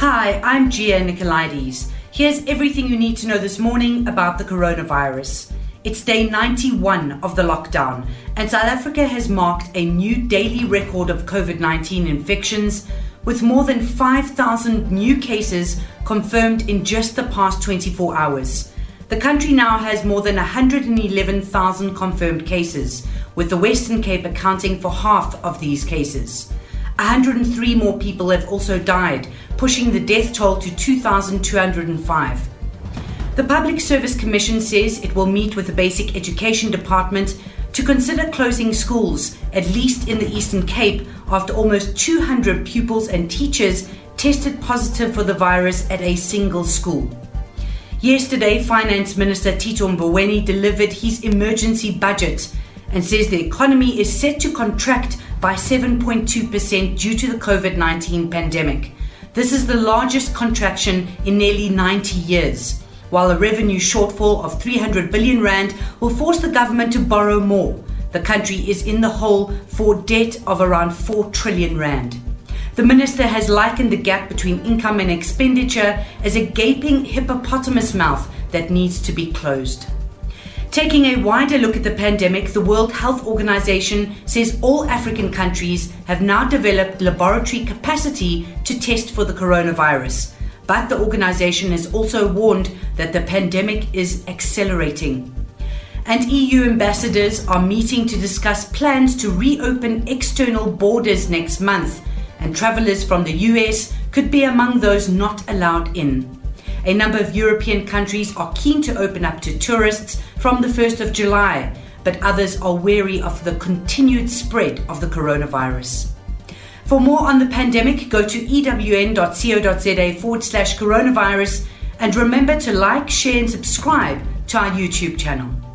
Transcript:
Hi, I'm Gia Nicolaides. Here's everything you need to know this morning about the coronavirus. It's day 91 of the lockdown, and South Africa has marked a new daily record of COVID 19 infections, with more than 5,000 new cases confirmed in just the past 24 hours. The country now has more than 111,000 confirmed cases, with the Western Cape accounting for half of these cases. 103 more people have also died, pushing the death toll to 2,205. The Public Service Commission says it will meet with the Basic Education Department to consider closing schools, at least in the Eastern Cape, after almost 200 pupils and teachers tested positive for the virus at a single school. Yesterday, Finance Minister Tito Mboweni delivered his emergency budget and says the economy is set to contract by 7.2% due to the COVID 19 pandemic. This is the largest contraction in nearly 90 years, while a revenue shortfall of 300 billion rand will force the government to borrow more. The country is in the hole for debt of around 4 trillion rand. The minister has likened the gap between income and expenditure as a gaping hippopotamus mouth that needs to be closed. Taking a wider look at the pandemic, the World Health Organization says all African countries have now developed laboratory capacity to test for the coronavirus. But the organization has also warned that the pandemic is accelerating. And EU ambassadors are meeting to discuss plans to reopen external borders next month, and travelers from the US could be among those not allowed in. A number of European countries are keen to open up to tourists from the 1st of July, but others are wary of the continued spread of the coronavirus. For more on the pandemic, go to ewn.co.za forward slash coronavirus and remember to like, share, and subscribe to our YouTube channel.